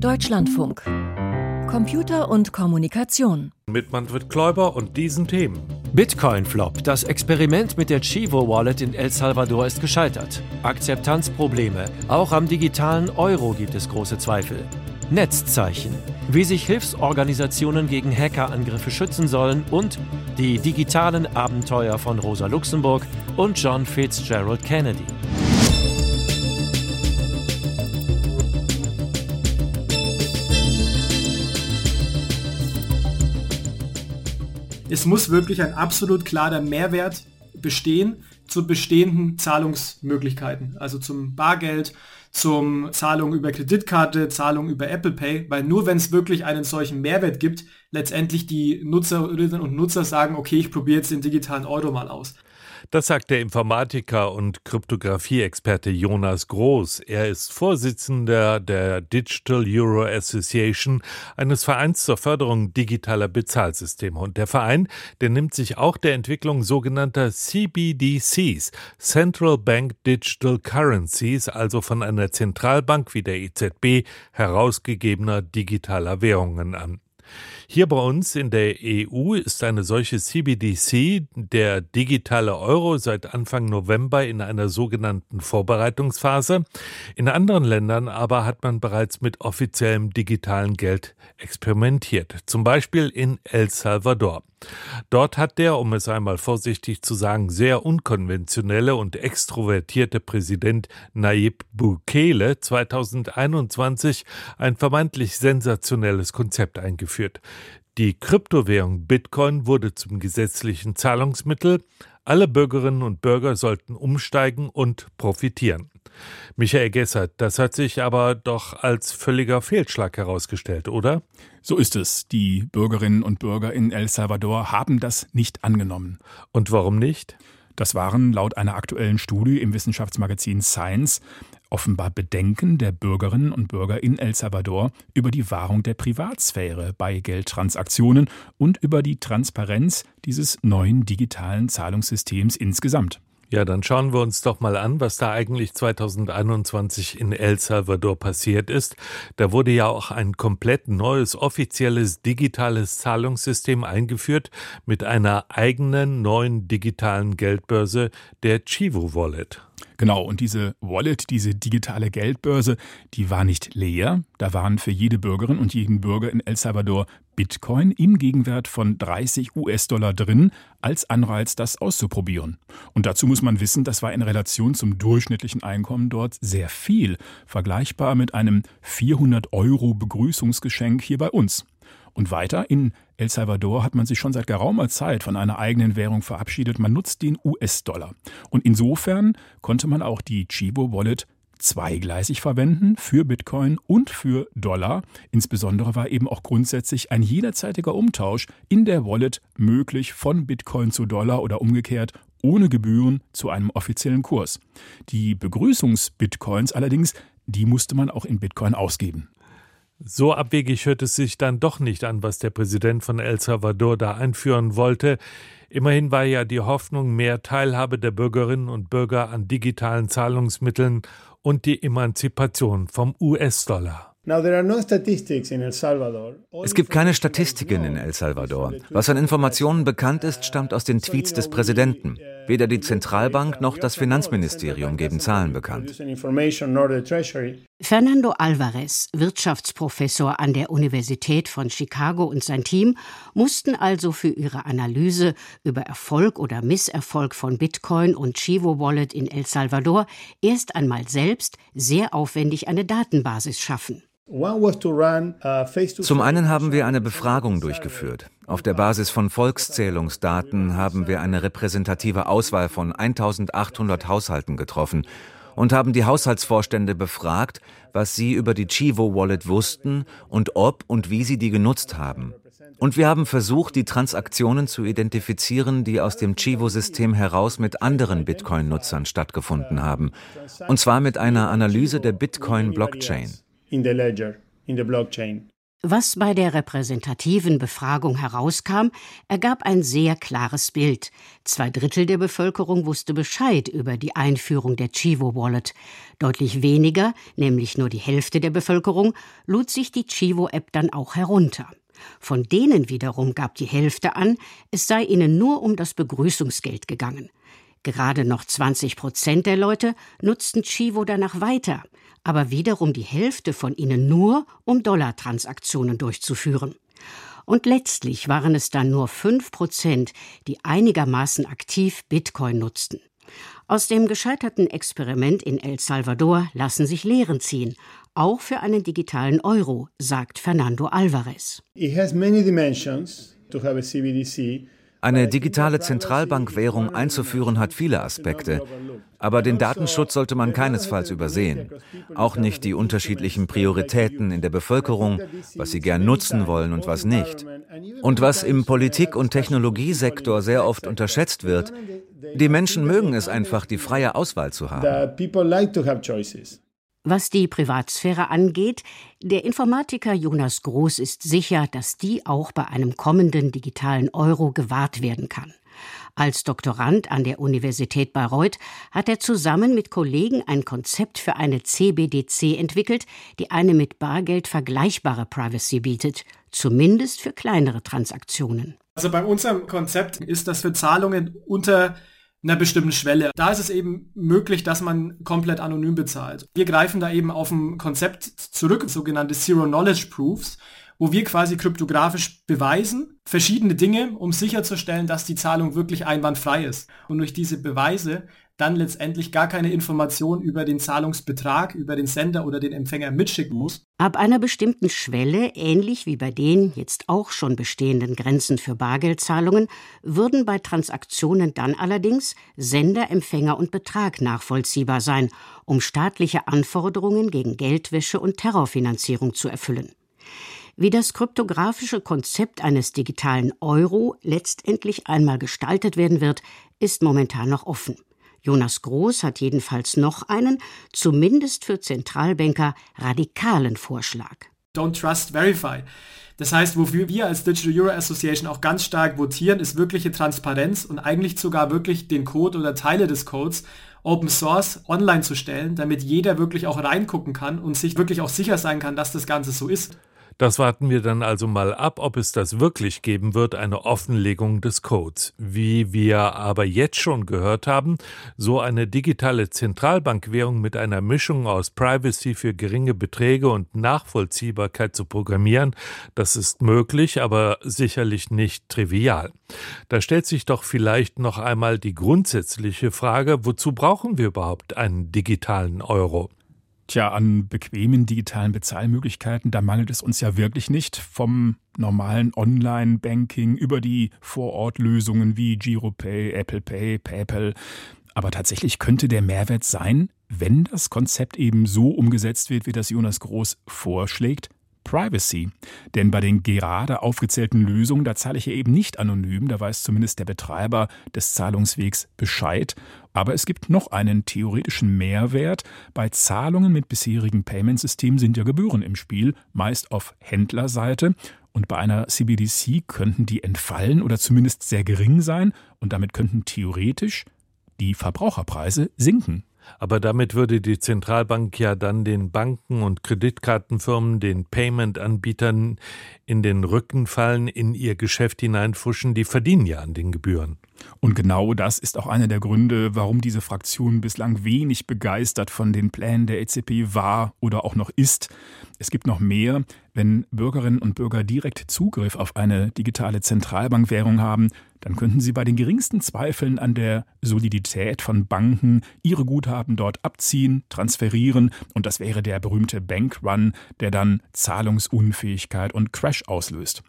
Deutschlandfunk. Computer und Kommunikation. Mit Manfred Kläuber und diesen Themen. Bitcoin Flop. Das Experiment mit der Chivo Wallet in El Salvador ist gescheitert. Akzeptanzprobleme. Auch am digitalen Euro gibt es große Zweifel. Netzzeichen. Wie sich Hilfsorganisationen gegen Hackerangriffe schützen sollen und die digitalen Abenteuer von Rosa Luxemburg und John Fitzgerald Kennedy. Es muss wirklich ein absolut klarer Mehrwert bestehen zu bestehenden Zahlungsmöglichkeiten, also zum Bargeld, zum Zahlung über Kreditkarte, Zahlung über Apple Pay, weil nur wenn es wirklich einen solchen Mehrwert gibt, letztendlich die Nutzerinnen und Nutzer sagen, okay, ich probiere jetzt den digitalen Euro mal aus. Das sagt der Informatiker und Kryptographie-Experte Jonas Groß. Er ist Vorsitzender der Digital Euro Association, eines Vereins zur Förderung digitaler Bezahlsysteme. Und der Verein, der nimmt sich auch der Entwicklung sogenannter CBDCs, Central Bank Digital Currencies, also von einer Zentralbank wie der EZB herausgegebener digitaler Währungen an. Hier bei uns in der EU ist eine solche CBDC, der digitale Euro, seit Anfang November in einer sogenannten Vorbereitungsphase. In anderen Ländern aber hat man bereits mit offiziellem digitalen Geld experimentiert, zum Beispiel in El Salvador. Dort hat der, um es einmal vorsichtig zu sagen, sehr unkonventionelle und extrovertierte Präsident Nayib Bukele 2021 ein vermeintlich sensationelles Konzept eingeführt. Die Kryptowährung Bitcoin wurde zum gesetzlichen Zahlungsmittel. Alle Bürgerinnen und Bürger sollten umsteigen und profitieren. Michael Gessert, das hat sich aber doch als völliger Fehlschlag herausgestellt, oder? So ist es. Die Bürgerinnen und Bürger in El Salvador haben das nicht angenommen. Und warum nicht? Das waren laut einer aktuellen Studie im Wissenschaftsmagazin Science offenbar Bedenken der Bürgerinnen und Bürger in El Salvador über die Wahrung der Privatsphäre bei Geldtransaktionen und über die Transparenz dieses neuen digitalen Zahlungssystems insgesamt. Ja, dann schauen wir uns doch mal an, was da eigentlich 2021 in El Salvador passiert ist. Da wurde ja auch ein komplett neues offizielles digitales Zahlungssystem eingeführt mit einer eigenen neuen digitalen Geldbörse, der Chivo Wallet. Genau, und diese Wallet, diese digitale Geldbörse, die war nicht leer. Da waren für jede Bürgerin und jeden Bürger in El Salvador Bitcoin im Gegenwert von 30 US-Dollar drin, als Anreiz, das auszuprobieren. Und dazu muss man wissen, das war in Relation zum durchschnittlichen Einkommen dort sehr viel, vergleichbar mit einem 400 Euro Begrüßungsgeschenk hier bei uns. Und weiter, in El Salvador hat man sich schon seit geraumer Zeit von einer eigenen Währung verabschiedet. Man nutzt den US-Dollar. Und insofern konnte man auch die Chibo Wallet zweigleisig verwenden für Bitcoin und für Dollar. Insbesondere war eben auch grundsätzlich ein jederzeitiger Umtausch in der Wallet möglich von Bitcoin zu Dollar oder umgekehrt ohne Gebühren zu einem offiziellen Kurs. Die Begrüßungs-Bitcoins allerdings, die musste man auch in Bitcoin ausgeben. So abwegig hört es sich dann doch nicht an, was der Präsident von El Salvador da einführen wollte. Immerhin war ja die Hoffnung mehr Teilhabe der Bürgerinnen und Bürger an digitalen Zahlungsmitteln und die Emanzipation vom US-Dollar. Es gibt keine Statistiken in El Salvador. Was an Informationen bekannt ist, stammt aus den Tweets des Präsidenten. Weder die Zentralbank noch das Finanzministerium geben Zahlen bekannt. Fernando Alvarez, Wirtschaftsprofessor an der Universität von Chicago und sein Team mussten also für ihre Analyse über Erfolg oder Misserfolg von Bitcoin und Chivo Wallet in El Salvador erst einmal selbst sehr aufwendig eine Datenbasis schaffen. Zum einen haben wir eine Befragung durchgeführt. Auf der Basis von Volkszählungsdaten haben wir eine repräsentative Auswahl von 1800 Haushalten getroffen und haben die Haushaltsvorstände befragt, was sie über die Chivo Wallet wussten und ob und wie sie die genutzt haben. Und wir haben versucht, die Transaktionen zu identifizieren, die aus dem Chivo-System heraus mit anderen Bitcoin-Nutzern stattgefunden haben. Und zwar mit einer Analyse der Bitcoin-Blockchain in the ledger, in the blockchain. Was bei der repräsentativen Befragung herauskam, ergab ein sehr klares Bild. Zwei Drittel der Bevölkerung wusste Bescheid über die Einführung der Chivo Wallet. Deutlich weniger, nämlich nur die Hälfte der Bevölkerung, lud sich die Chivo App dann auch herunter. Von denen wiederum gab die Hälfte an, es sei ihnen nur um das Begrüßungsgeld gegangen. Gerade noch 20 Prozent der Leute nutzten Chivo danach weiter aber wiederum die Hälfte von ihnen nur, um Dollartransaktionen durchzuführen. Und letztlich waren es dann nur fünf Prozent, die einigermaßen aktiv Bitcoin nutzten. Aus dem gescheiterten Experiment in El Salvador lassen sich Lehren ziehen, auch für einen digitalen Euro, sagt Fernando Alvarez. It has many dimensions to have a CBDC. Eine digitale Zentralbankwährung einzuführen hat viele Aspekte, aber den Datenschutz sollte man keinesfalls übersehen. Auch nicht die unterschiedlichen Prioritäten in der Bevölkerung, was sie gern nutzen wollen und was nicht. Und was im Politik- und Technologiesektor sehr oft unterschätzt wird, die Menschen mögen es einfach, die freie Auswahl zu haben. Was die Privatsphäre angeht, der Informatiker Jonas Groß ist sicher, dass die auch bei einem kommenden digitalen Euro gewahrt werden kann. Als Doktorand an der Universität Bayreuth hat er zusammen mit Kollegen ein Konzept für eine CBDC entwickelt, die eine mit Bargeld vergleichbare Privacy bietet, zumindest für kleinere Transaktionen. Also bei unserem Konzept ist das für Zahlungen unter einer bestimmten Schwelle. Da ist es eben möglich, dass man komplett anonym bezahlt. Wir greifen da eben auf ein Konzept zurück, sogenannte Zero Knowledge Proofs, wo wir quasi kryptografisch beweisen, verschiedene Dinge, um sicherzustellen, dass die Zahlung wirklich einwandfrei ist. Und durch diese Beweise dann letztendlich gar keine Information über den Zahlungsbetrag, über den Sender oder den Empfänger mitschicken muss. Ab einer bestimmten Schwelle, ähnlich wie bei den jetzt auch schon bestehenden Grenzen für Bargeldzahlungen, würden bei Transaktionen dann allerdings Sender, Empfänger und Betrag nachvollziehbar sein, um staatliche Anforderungen gegen Geldwäsche und Terrorfinanzierung zu erfüllen. Wie das kryptografische Konzept eines digitalen Euro letztendlich einmal gestaltet werden wird, ist momentan noch offen. Jonas Groß hat jedenfalls noch einen, zumindest für Zentralbanker, radikalen Vorschlag. Don't trust, verify. Das heißt, wofür wir als Digital Euro Association auch ganz stark votieren, ist wirkliche Transparenz und eigentlich sogar wirklich den Code oder Teile des Codes Open Source online zu stellen, damit jeder wirklich auch reingucken kann und sich wirklich auch sicher sein kann, dass das Ganze so ist. Das warten wir dann also mal ab, ob es das wirklich geben wird, eine Offenlegung des Codes. Wie wir aber jetzt schon gehört haben, so eine digitale Zentralbankwährung mit einer Mischung aus Privacy für geringe Beträge und Nachvollziehbarkeit zu programmieren, das ist möglich, aber sicherlich nicht trivial. Da stellt sich doch vielleicht noch einmal die grundsätzliche Frage, wozu brauchen wir überhaupt einen digitalen Euro? Tja, an bequemen digitalen Bezahlmöglichkeiten, da mangelt es uns ja wirklich nicht. Vom normalen Online-Banking über die Vorortlösungen wie GiroPay, Apple Pay, PayPal. Aber tatsächlich könnte der Mehrwert sein, wenn das Konzept eben so umgesetzt wird, wie das Jonas Groß vorschlägt, Privacy. Denn bei den gerade aufgezählten Lösungen, da zahle ich ja eben nicht anonym, da weiß zumindest der Betreiber des Zahlungswegs Bescheid. Aber es gibt noch einen theoretischen Mehrwert. Bei Zahlungen mit bisherigen Payment-Systemen sind ja Gebühren im Spiel, meist auf Händlerseite. Und bei einer CBDC könnten die entfallen oder zumindest sehr gering sein und damit könnten theoretisch die Verbraucherpreise sinken. Aber damit würde die Zentralbank ja dann den Banken und Kreditkartenfirmen, den Payment-Anbietern in den Rücken fallen, in ihr Geschäft hineinfuschen. Die verdienen ja an den Gebühren. Und genau das ist auch einer der Gründe, warum diese Fraktion bislang wenig begeistert von den Plänen der EZB war oder auch noch ist. Es gibt noch mehr. Wenn Bürgerinnen und Bürger direkt Zugriff auf eine digitale Zentralbankwährung haben, dann könnten sie bei den geringsten Zweifeln an der Solidität von Banken ihre Guthaben dort abziehen, transferieren und das wäre der berühmte Bankrun, der dann Zahlungsunfähigkeit und Crash auslöst.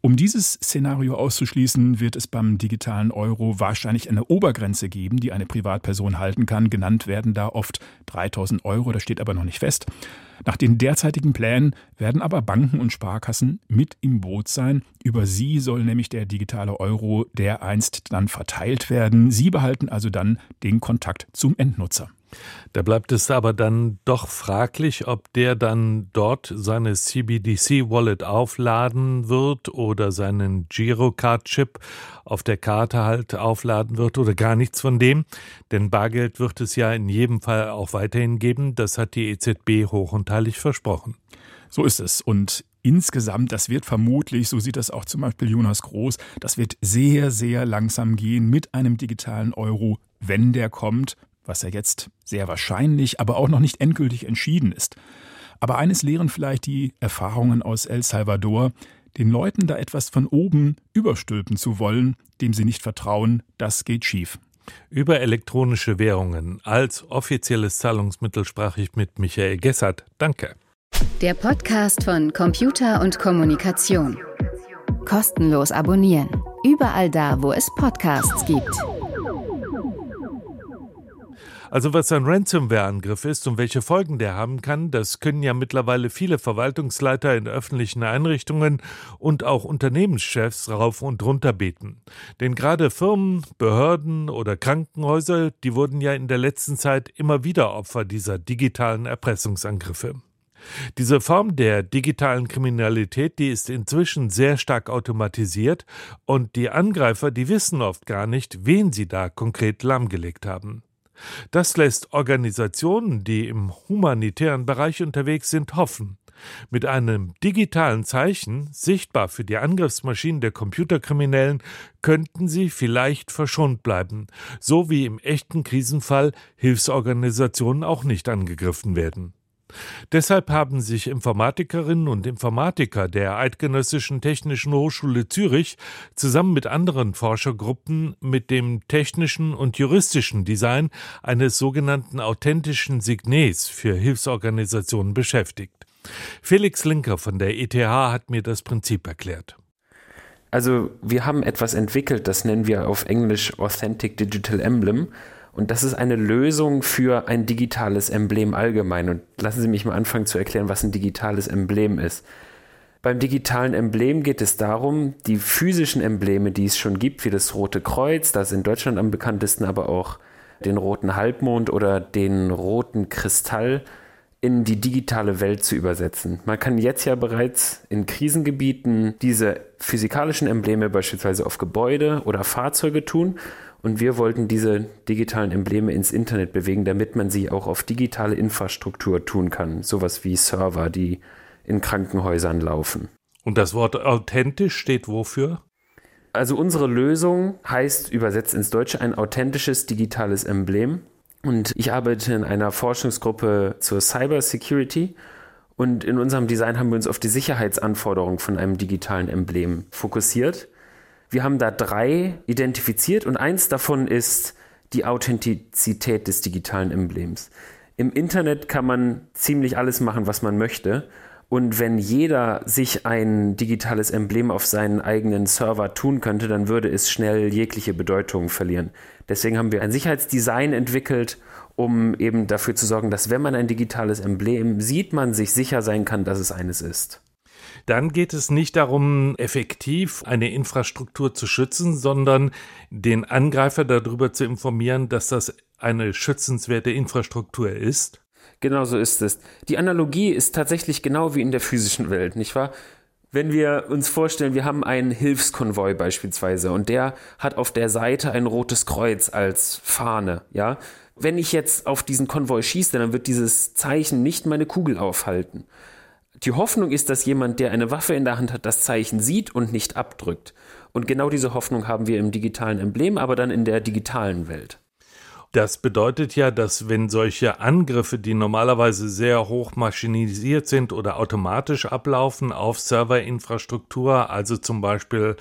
Um dieses Szenario auszuschließen, wird es beim digitalen Euro wahrscheinlich eine Obergrenze geben, die eine Privatperson halten kann. Genannt werden da oft 3000 Euro, das steht aber noch nicht fest. Nach den derzeitigen Plänen werden aber Banken und Sparkassen mit im Boot sein. Über sie soll nämlich der digitale Euro dereinst dann verteilt werden. Sie behalten also dann den Kontakt zum Endnutzer. Da bleibt es aber dann doch fraglich, ob der dann dort seine CBDC-Wallet aufladen wird oder seinen Girocard-Chip auf der Karte halt aufladen wird oder gar nichts von dem. Denn Bargeld wird es ja in jedem Fall auch weiterhin geben. Das hat die EZB hoch und heilig versprochen. So ist es. Und insgesamt, das wird vermutlich, so sieht das auch zum Beispiel Jonas Groß, das wird sehr, sehr langsam gehen mit einem digitalen Euro, wenn der kommt was ja jetzt sehr wahrscheinlich, aber auch noch nicht endgültig entschieden ist. Aber eines lehren vielleicht die Erfahrungen aus El Salvador, den Leuten da etwas von oben überstülpen zu wollen, dem sie nicht vertrauen, das geht schief. Über elektronische Währungen als offizielles Zahlungsmittel sprach ich mit Michael Gessert. Danke. Der Podcast von Computer und Kommunikation. Kostenlos abonnieren. Überall da, wo es Podcasts gibt. Also was ein Ransomware-Angriff ist und welche Folgen der haben kann, das können ja mittlerweile viele Verwaltungsleiter in öffentlichen Einrichtungen und auch Unternehmenschefs rauf und runter beten. Denn gerade Firmen, Behörden oder Krankenhäuser, die wurden ja in der letzten Zeit immer wieder Opfer dieser digitalen Erpressungsangriffe. Diese Form der digitalen Kriminalität, die ist inzwischen sehr stark automatisiert und die Angreifer, die wissen oft gar nicht, wen sie da konkret lahmgelegt haben. Das lässt Organisationen, die im humanitären Bereich unterwegs sind, hoffen. Mit einem digitalen Zeichen, sichtbar für die Angriffsmaschinen der Computerkriminellen, könnten sie vielleicht verschont bleiben, so wie im echten Krisenfall Hilfsorganisationen auch nicht angegriffen werden. Deshalb haben sich Informatikerinnen und Informatiker der Eidgenössischen Technischen Hochschule Zürich zusammen mit anderen Forschergruppen mit dem technischen und juristischen Design eines sogenannten authentischen Signes für Hilfsorganisationen beschäftigt. Felix Linker von der ETH hat mir das Prinzip erklärt. Also wir haben etwas entwickelt, das nennen wir auf Englisch Authentic Digital Emblem. Und das ist eine Lösung für ein digitales Emblem allgemein. Und lassen Sie mich mal anfangen zu erklären, was ein digitales Emblem ist. Beim digitalen Emblem geht es darum, die physischen Embleme, die es schon gibt, wie das Rote Kreuz, das in Deutschland am bekanntesten, aber auch den roten Halbmond oder den roten Kristall, in die digitale Welt zu übersetzen. Man kann jetzt ja bereits in Krisengebieten diese physikalischen Embleme beispielsweise auf Gebäude oder Fahrzeuge tun und wir wollten diese digitalen Embleme ins Internet bewegen, damit man sie auch auf digitale Infrastruktur tun kann. Sowas wie Server, die in Krankenhäusern laufen. Und das Wort authentisch steht wofür? Also unsere Lösung heißt übersetzt ins Deutsche ein authentisches digitales Emblem. Und ich arbeite in einer Forschungsgruppe zur Cyber Security. Und in unserem Design haben wir uns auf die Sicherheitsanforderungen von einem digitalen Emblem fokussiert. Wir haben da drei identifiziert und eins davon ist die Authentizität des digitalen Emblems. Im Internet kann man ziemlich alles machen, was man möchte. Und wenn jeder sich ein digitales Emblem auf seinen eigenen Server tun könnte, dann würde es schnell jegliche Bedeutung verlieren. Deswegen haben wir ein Sicherheitsdesign entwickelt, um eben dafür zu sorgen, dass wenn man ein digitales Emblem sieht, man sich sicher sein kann, dass es eines ist. Dann geht es nicht darum, effektiv eine Infrastruktur zu schützen, sondern den Angreifer darüber zu informieren, dass das eine schützenswerte Infrastruktur ist. Genau so ist es. Die Analogie ist tatsächlich genau wie in der physischen Welt, nicht wahr? Wenn wir uns vorstellen, wir haben einen Hilfskonvoi beispielsweise und der hat auf der Seite ein rotes Kreuz als Fahne, ja? Wenn ich jetzt auf diesen Konvoi schieße, dann wird dieses Zeichen nicht meine Kugel aufhalten. Die Hoffnung ist, dass jemand, der eine Waffe in der Hand hat, das Zeichen sieht und nicht abdrückt. Und genau diese Hoffnung haben wir im digitalen Emblem, aber dann in der digitalen Welt. Das bedeutet ja, dass wenn solche Angriffe, die normalerweise sehr hoch maschinisiert sind oder automatisch ablaufen auf Serverinfrastruktur, also zum Beispiel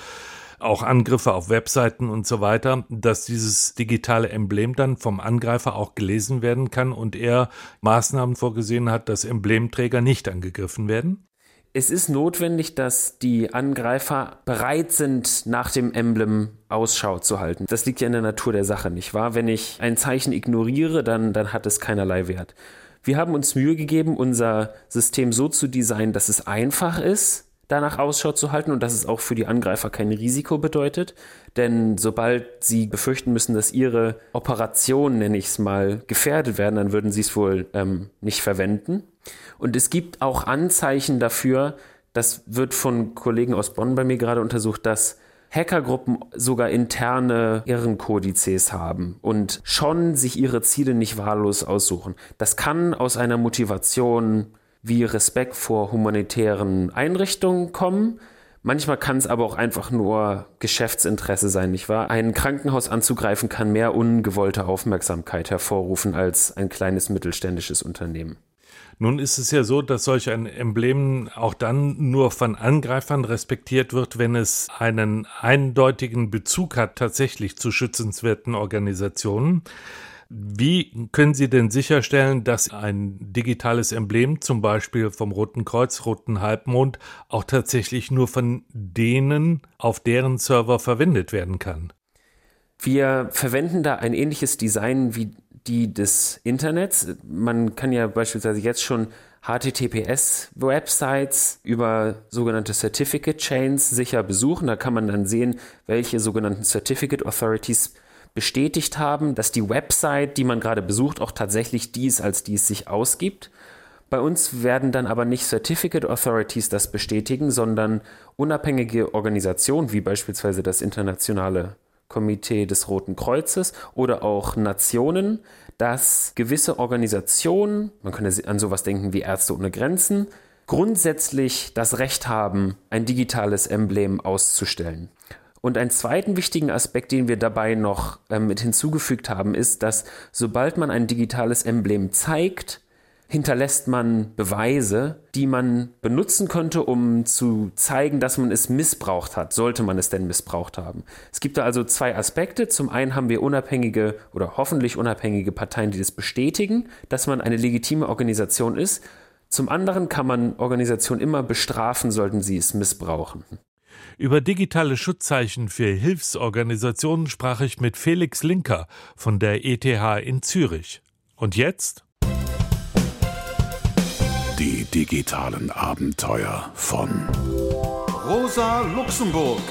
auch Angriffe auf Webseiten und so weiter, dass dieses digitale Emblem dann vom Angreifer auch gelesen werden kann und er Maßnahmen vorgesehen hat, dass Emblemträger nicht angegriffen werden? Es ist notwendig, dass die Angreifer bereit sind, nach dem Emblem Ausschau zu halten. Das liegt ja in der Natur der Sache, nicht wahr? Wenn ich ein Zeichen ignoriere, dann, dann hat es keinerlei Wert. Wir haben uns Mühe gegeben, unser System so zu designen, dass es einfach ist, danach Ausschau zu halten und dass es auch für die Angreifer kein Risiko bedeutet. Denn sobald sie befürchten müssen, dass ihre Operationen, nenne ich es mal, gefährdet werden, dann würden sie es wohl ähm, nicht verwenden. Und es gibt auch Anzeichen dafür, das wird von Kollegen aus Bonn bei mir gerade untersucht, dass Hackergruppen sogar interne Irrenkodizes haben und schon sich ihre Ziele nicht wahllos aussuchen. Das kann aus einer Motivation wie Respekt vor humanitären Einrichtungen kommen. Manchmal kann es aber auch einfach nur Geschäftsinteresse sein, nicht wahr? Ein Krankenhaus anzugreifen kann mehr ungewollte Aufmerksamkeit hervorrufen als ein kleines mittelständisches Unternehmen. Nun ist es ja so, dass solch ein Emblem auch dann nur von Angreifern respektiert wird, wenn es einen eindeutigen Bezug hat tatsächlich zu schützenswerten Organisationen. Wie können Sie denn sicherstellen, dass ein digitales Emblem, zum Beispiel vom Roten Kreuz, Roten Halbmond, auch tatsächlich nur von denen auf deren Server verwendet werden kann? Wir verwenden da ein ähnliches Design wie die des Internets. Man kann ja beispielsweise jetzt schon HTTPS-Websites über sogenannte Certificate Chains sicher besuchen. Da kann man dann sehen, welche sogenannten Certificate Authorities bestätigt haben, dass die Website, die man gerade besucht, auch tatsächlich dies als dies sich ausgibt. Bei uns werden dann aber nicht Certificate Authorities das bestätigen, sondern unabhängige Organisationen wie beispielsweise das Internationale Komitee des Roten Kreuzes oder auch Nationen, dass gewisse Organisationen, man könnte an sowas denken wie Ärzte ohne Grenzen, grundsätzlich das Recht haben, ein digitales Emblem auszustellen. Und einen zweiten wichtigen Aspekt, den wir dabei noch äh, mit hinzugefügt haben, ist, dass sobald man ein digitales Emblem zeigt, hinterlässt man Beweise, die man benutzen könnte, um zu zeigen, dass man es missbraucht hat, sollte man es denn missbraucht haben. Es gibt da also zwei Aspekte. Zum einen haben wir unabhängige oder hoffentlich unabhängige Parteien, die das bestätigen, dass man eine legitime Organisation ist. Zum anderen kann man Organisationen immer bestrafen, sollten sie es missbrauchen. Über digitale Schutzzeichen für Hilfsorganisationen sprach ich mit Felix Linker von der ETH in Zürich. Und jetzt? Die digitalen Abenteuer von Rosa Luxemburg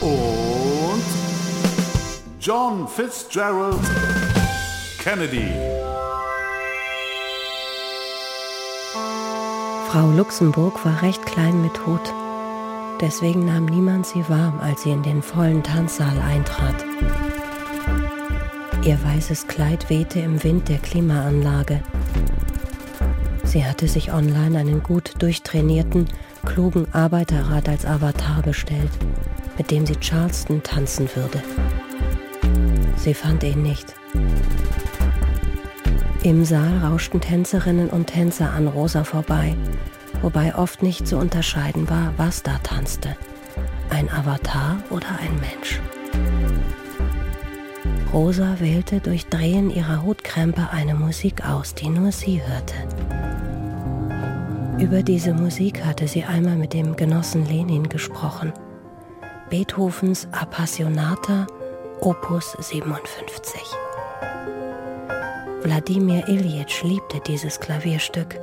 und John Fitzgerald Kennedy. Frau Luxemburg war recht klein mit Hut. Deswegen nahm niemand sie warm, als sie in den vollen Tanzsaal eintrat. Ihr weißes Kleid wehte im Wind der Klimaanlage. Sie hatte sich online einen gut durchtrainierten, klugen Arbeiterrat als Avatar bestellt, mit dem sie Charleston tanzen würde. Sie fand ihn nicht. Im Saal rauschten Tänzerinnen und Tänzer an Rosa vorbei wobei oft nicht zu unterscheiden war, was da tanzte. Ein Avatar oder ein Mensch. Rosa wählte durch Drehen ihrer Hutkrempe eine Musik aus, die nur sie hörte. Über diese Musik hatte sie einmal mit dem Genossen Lenin gesprochen. Beethovens Appassionata Opus 57. Wladimir Ilyich liebte dieses Klavierstück.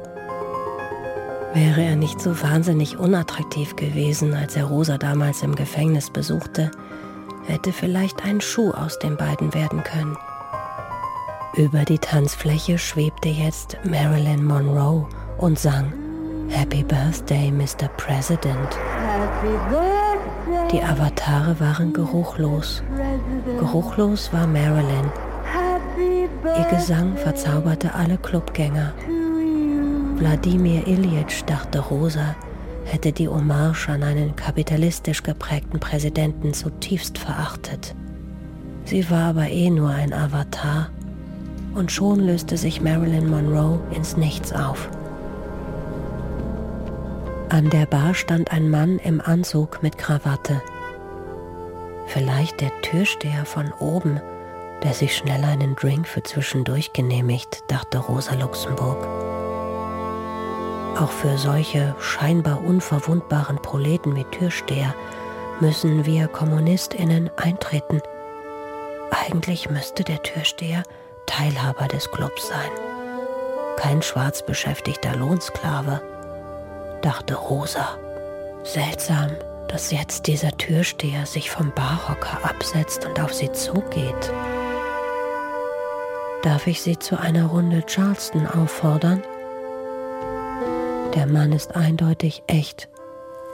Wäre er nicht so wahnsinnig unattraktiv gewesen, als er Rosa damals im Gefängnis besuchte, hätte vielleicht ein Schuh aus den beiden werden können. Über die Tanzfläche schwebte jetzt Marilyn Monroe und sang Happy Birthday, Mr. President. Die Avatare waren geruchlos. Geruchlos war Marilyn. Ihr Gesang verzauberte alle Clubgänger. Wladimir Ilyich, dachte Rosa, hätte die Hommage an einen kapitalistisch geprägten Präsidenten zutiefst verachtet. Sie war aber eh nur ein Avatar und schon löste sich Marilyn Monroe ins Nichts auf. An der Bar stand ein Mann im Anzug mit Krawatte. Vielleicht der Türsteher von oben, der sich schnell einen Drink für zwischendurch genehmigt, dachte Rosa Luxemburg. Auch für solche scheinbar unverwundbaren Proleten wie Türsteher müssen wir Kommunistinnen eintreten. Eigentlich müsste der Türsteher Teilhaber des Clubs sein. Kein schwarz beschäftigter Lohnsklave, dachte Rosa Seltsam, dass jetzt dieser Türsteher sich vom Barhocker absetzt und auf sie zugeht. Darf ich Sie zu einer Runde Charleston auffordern? Der Mann ist eindeutig echt,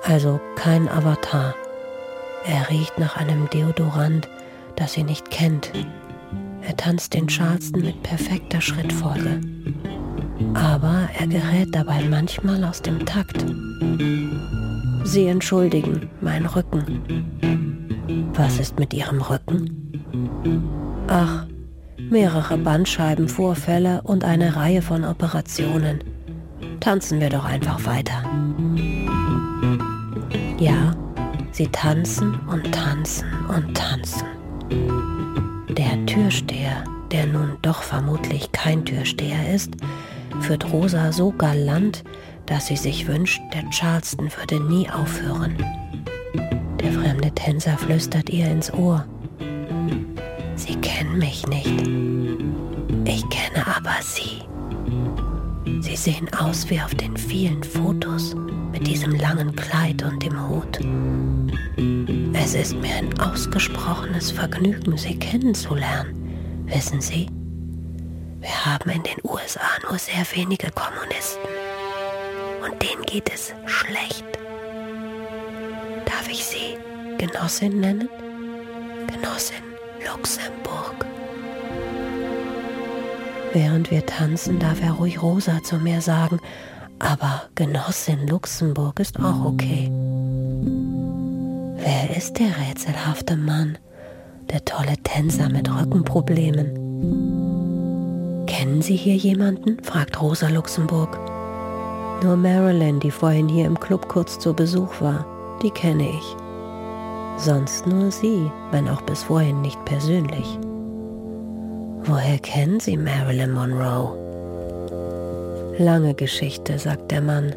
also kein Avatar. Er riecht nach einem Deodorant, das sie nicht kennt. Er tanzt den Charleston mit perfekter Schrittfolge. Aber er gerät dabei manchmal aus dem Takt. Sie entschuldigen, mein Rücken. Was ist mit Ihrem Rücken? Ach, mehrere Bandscheibenvorfälle und eine Reihe von Operationen. Tanzen wir doch einfach weiter. Ja, sie tanzen und tanzen und tanzen. Der Türsteher, der nun doch vermutlich kein Türsteher ist, führt Rosa so galant, dass sie sich wünscht, der Charleston würde nie aufhören. Der fremde Tänzer flüstert ihr ins Ohr. Sie kennen mich nicht. Ich kenne aber Sie. Sie sehen aus wie auf den vielen Fotos mit diesem langen Kleid und dem Hut. Es ist mir ein ausgesprochenes Vergnügen, Sie kennenzulernen. Wissen Sie, wir haben in den USA nur sehr wenige Kommunisten. Und denen geht es schlecht. Darf ich Sie Genossin nennen? Genossin Luxemburg. Während wir tanzen, darf er ruhig Rosa zu mir sagen, aber Genossin Luxemburg ist auch okay. Wer ist der rätselhafte Mann, der tolle Tänzer mit Rückenproblemen? Kennen Sie hier jemanden? fragt Rosa Luxemburg. Nur Marilyn, die vorhin hier im Club kurz zu Besuch war, die kenne ich. Sonst nur Sie, wenn auch bis vorhin nicht persönlich. Woher kennen Sie Marilyn Monroe? Lange Geschichte, sagt der Mann.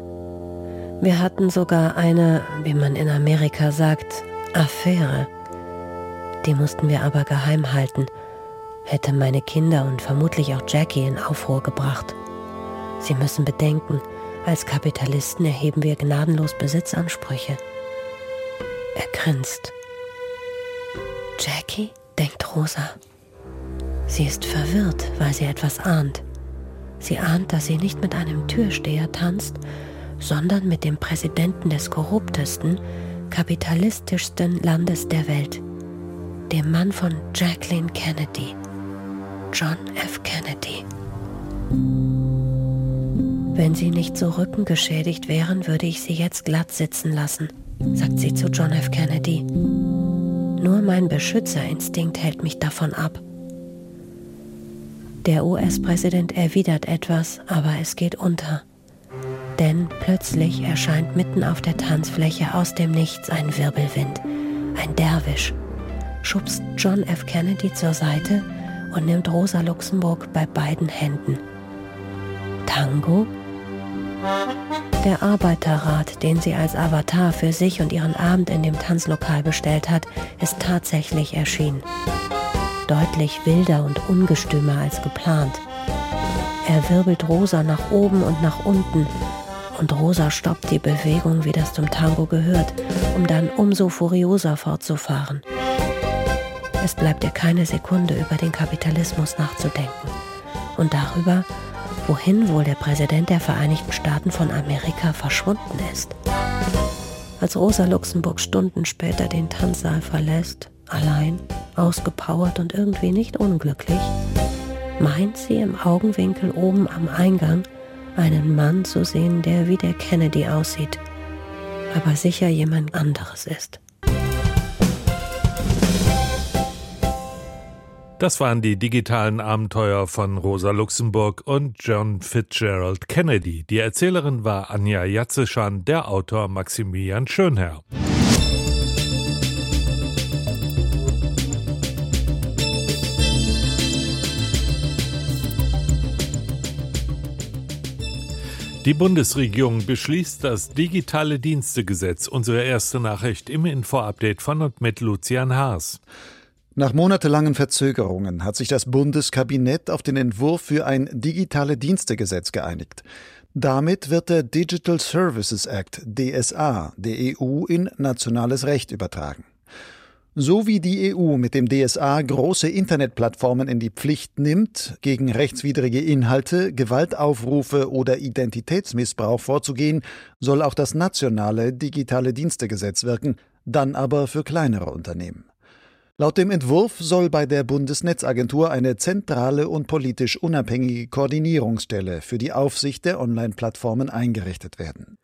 Wir hatten sogar eine, wie man in Amerika sagt, Affäre. Die mussten wir aber geheim halten, hätte meine Kinder und vermutlich auch Jackie in Aufruhr gebracht. Sie müssen bedenken, als Kapitalisten erheben wir gnadenlos Besitzansprüche. Er grinst. Jackie, denkt Rosa. Sie ist verwirrt, weil sie etwas ahnt. Sie ahnt, dass sie nicht mit einem Türsteher tanzt, sondern mit dem Präsidenten des korruptesten, kapitalistischsten Landes der Welt, dem Mann von Jacqueline Kennedy, John F. Kennedy. Wenn sie nicht so rückengeschädigt wären, würde ich sie jetzt glatt sitzen lassen, sagt sie zu John F. Kennedy. Nur mein Beschützerinstinkt hält mich davon ab. Der US-Präsident erwidert etwas, aber es geht unter. Denn plötzlich erscheint mitten auf der Tanzfläche aus dem Nichts ein Wirbelwind, ein Derwisch, schubst John F. Kennedy zur Seite und nimmt Rosa Luxemburg bei beiden Händen. Tango? Der Arbeiterrat, den sie als Avatar für sich und ihren Abend in dem Tanzlokal bestellt hat, ist tatsächlich erschienen deutlich wilder und ungestümer als geplant. Er wirbelt Rosa nach oben und nach unten und Rosa stoppt die Bewegung, wie das zum Tango gehört, um dann umso furioser fortzufahren. Es bleibt ihr keine Sekunde über den Kapitalismus nachzudenken und darüber, wohin wohl der Präsident der Vereinigten Staaten von Amerika verschwunden ist. Als Rosa Luxemburg Stunden später den Tanzsaal verlässt, allein, ausgepowert und irgendwie nicht unglücklich, meint sie im Augenwinkel oben am Eingang einen Mann zu sehen, der wie der Kennedy aussieht, aber sicher jemand anderes ist. Das waren die digitalen Abenteuer von Rosa Luxemburg und John Fitzgerald Kennedy. Die Erzählerin war Anja Jatzeschan, der Autor Maximilian Schönherr. Die Bundesregierung beschließt das digitale Dienstegesetz. Unsere erste Nachricht im Info-Update von und mit Lucian Haas. Nach monatelangen Verzögerungen hat sich das Bundeskabinett auf den Entwurf für ein digitale Dienstegesetz geeinigt. Damit wird der Digital Services Act DSA der EU in nationales Recht übertragen. So wie die EU mit dem DSA große Internetplattformen in die Pflicht nimmt, gegen rechtswidrige Inhalte, Gewaltaufrufe oder Identitätsmissbrauch vorzugehen, soll auch das nationale digitale Dienstegesetz wirken, dann aber für kleinere Unternehmen. Laut dem Entwurf soll bei der Bundesnetzagentur eine zentrale und politisch unabhängige Koordinierungsstelle für die Aufsicht der Online-Plattformen eingerichtet werden.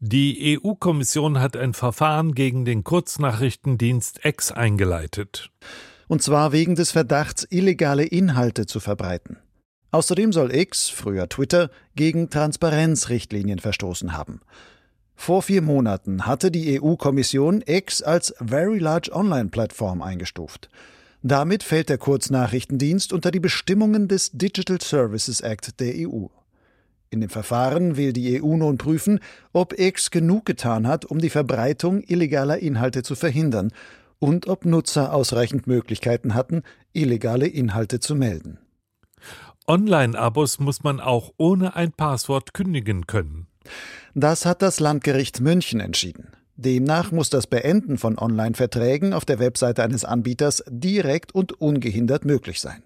Die EU-Kommission hat ein Verfahren gegen den Kurznachrichtendienst X eingeleitet. Und zwar wegen des Verdachts, illegale Inhalte zu verbreiten. Außerdem soll X, früher Twitter, gegen Transparenzrichtlinien verstoßen haben. Vor vier Monaten hatte die EU-Kommission X als Very Large Online Plattform eingestuft. Damit fällt der Kurznachrichtendienst unter die Bestimmungen des Digital Services Act der EU. In dem Verfahren will die EU nun prüfen, ob X genug getan hat, um die Verbreitung illegaler Inhalte zu verhindern und ob Nutzer ausreichend Möglichkeiten hatten, illegale Inhalte zu melden. Online-Abos muss man auch ohne ein Passwort kündigen können. Das hat das Landgericht München entschieden. Demnach muss das Beenden von Online-Verträgen auf der Webseite eines Anbieters direkt und ungehindert möglich sein.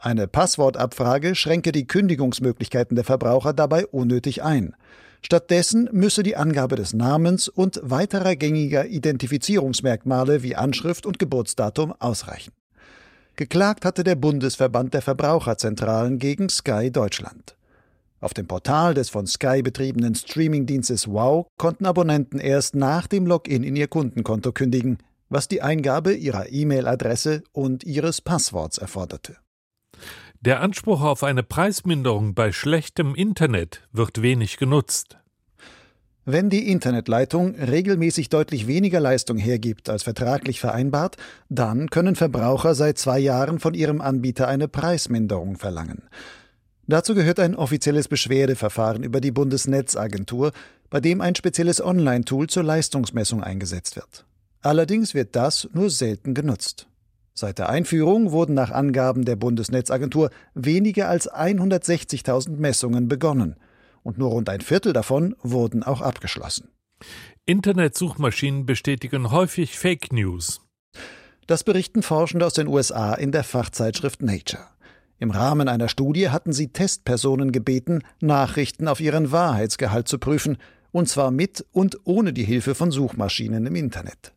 Eine Passwortabfrage schränke die Kündigungsmöglichkeiten der Verbraucher dabei unnötig ein. Stattdessen müsse die Angabe des Namens und weiterer gängiger Identifizierungsmerkmale wie Anschrift und Geburtsdatum ausreichen. Geklagt hatte der Bundesverband der Verbraucherzentralen gegen Sky Deutschland. Auf dem Portal des von Sky betriebenen Streamingdienstes Wow konnten Abonnenten erst nach dem Login in ihr Kundenkonto kündigen, was die Eingabe ihrer E-Mail-Adresse und ihres Passworts erforderte. Der Anspruch auf eine Preisminderung bei schlechtem Internet wird wenig genutzt. Wenn die Internetleitung regelmäßig deutlich weniger Leistung hergibt als vertraglich vereinbart, dann können Verbraucher seit zwei Jahren von ihrem Anbieter eine Preisminderung verlangen. Dazu gehört ein offizielles Beschwerdeverfahren über die Bundesnetzagentur, bei dem ein spezielles Online-Tool zur Leistungsmessung eingesetzt wird. Allerdings wird das nur selten genutzt. Seit der Einführung wurden nach Angaben der Bundesnetzagentur weniger als 160.000 Messungen begonnen und nur rund ein Viertel davon wurden auch abgeschlossen. Internetsuchmaschinen bestätigen häufig Fake News. Das berichten Forschende aus den USA in der Fachzeitschrift Nature. Im Rahmen einer Studie hatten sie Testpersonen gebeten, Nachrichten auf ihren Wahrheitsgehalt zu prüfen, und zwar mit und ohne die Hilfe von Suchmaschinen im Internet.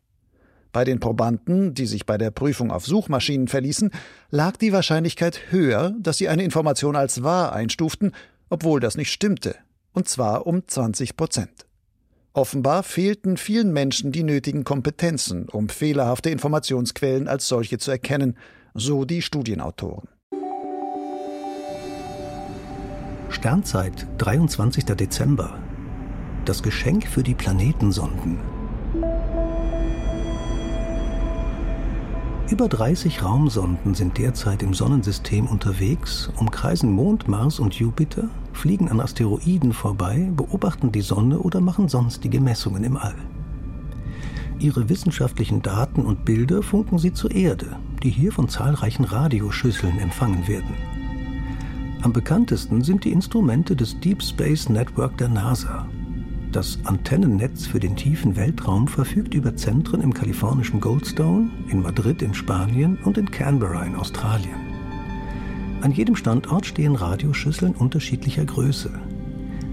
Bei den Probanden, die sich bei der Prüfung auf Suchmaschinen verließen, lag die Wahrscheinlichkeit höher, dass sie eine Information als wahr einstuften, obwohl das nicht stimmte, und zwar um 20 Prozent. Offenbar fehlten vielen Menschen die nötigen Kompetenzen, um fehlerhafte Informationsquellen als solche zu erkennen, so die Studienautoren. Sternzeit, 23. Dezember. Das Geschenk für die Planetensonden. Über 30 Raumsonden sind derzeit im Sonnensystem unterwegs, umkreisen Mond, Mars und Jupiter, fliegen an Asteroiden vorbei, beobachten die Sonne oder machen sonstige Messungen im All. Ihre wissenschaftlichen Daten und Bilder funken sie zur Erde, die hier von zahlreichen Radioschüsseln empfangen werden. Am bekanntesten sind die Instrumente des Deep Space Network der NASA, das Antennennetz für den tiefen Weltraum verfügt über Zentren im kalifornischen Goldstone, in Madrid in Spanien und in Canberra in Australien. An jedem Standort stehen Radioschüsseln unterschiedlicher Größe.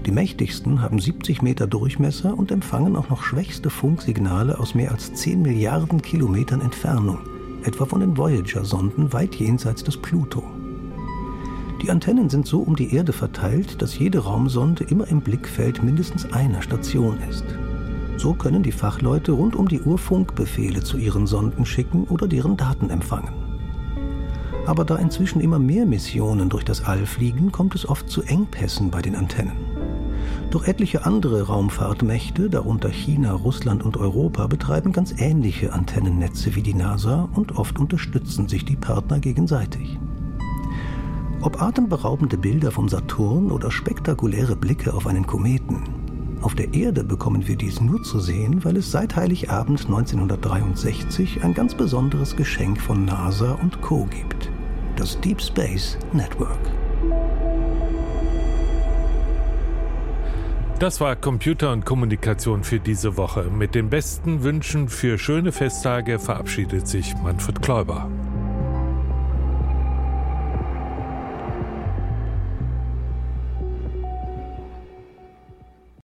Die mächtigsten haben 70 Meter Durchmesser und empfangen auch noch schwächste Funksignale aus mehr als 10 Milliarden Kilometern Entfernung, etwa von den Voyager-Sonden weit jenseits des Pluto. Die Antennen sind so um die Erde verteilt, dass jede Raumsonde immer im Blickfeld mindestens einer Station ist. So können die Fachleute rund um die Uhr Funkbefehle zu ihren Sonden schicken oder deren Daten empfangen. Aber da inzwischen immer mehr Missionen durch das All fliegen, kommt es oft zu Engpässen bei den Antennen. Doch etliche andere Raumfahrtmächte, darunter China, Russland und Europa, betreiben ganz ähnliche Antennennetze wie die NASA und oft unterstützen sich die Partner gegenseitig. Ob atemberaubende Bilder vom Saturn oder spektakuläre Blicke auf einen Kometen. Auf der Erde bekommen wir dies nur zu sehen, weil es seit Heiligabend 1963 ein ganz besonderes Geschenk von NASA und Co gibt. Das Deep Space Network. Das war Computer und Kommunikation für diese Woche. Mit den besten Wünschen für schöne Festtage verabschiedet sich Manfred Kläuber.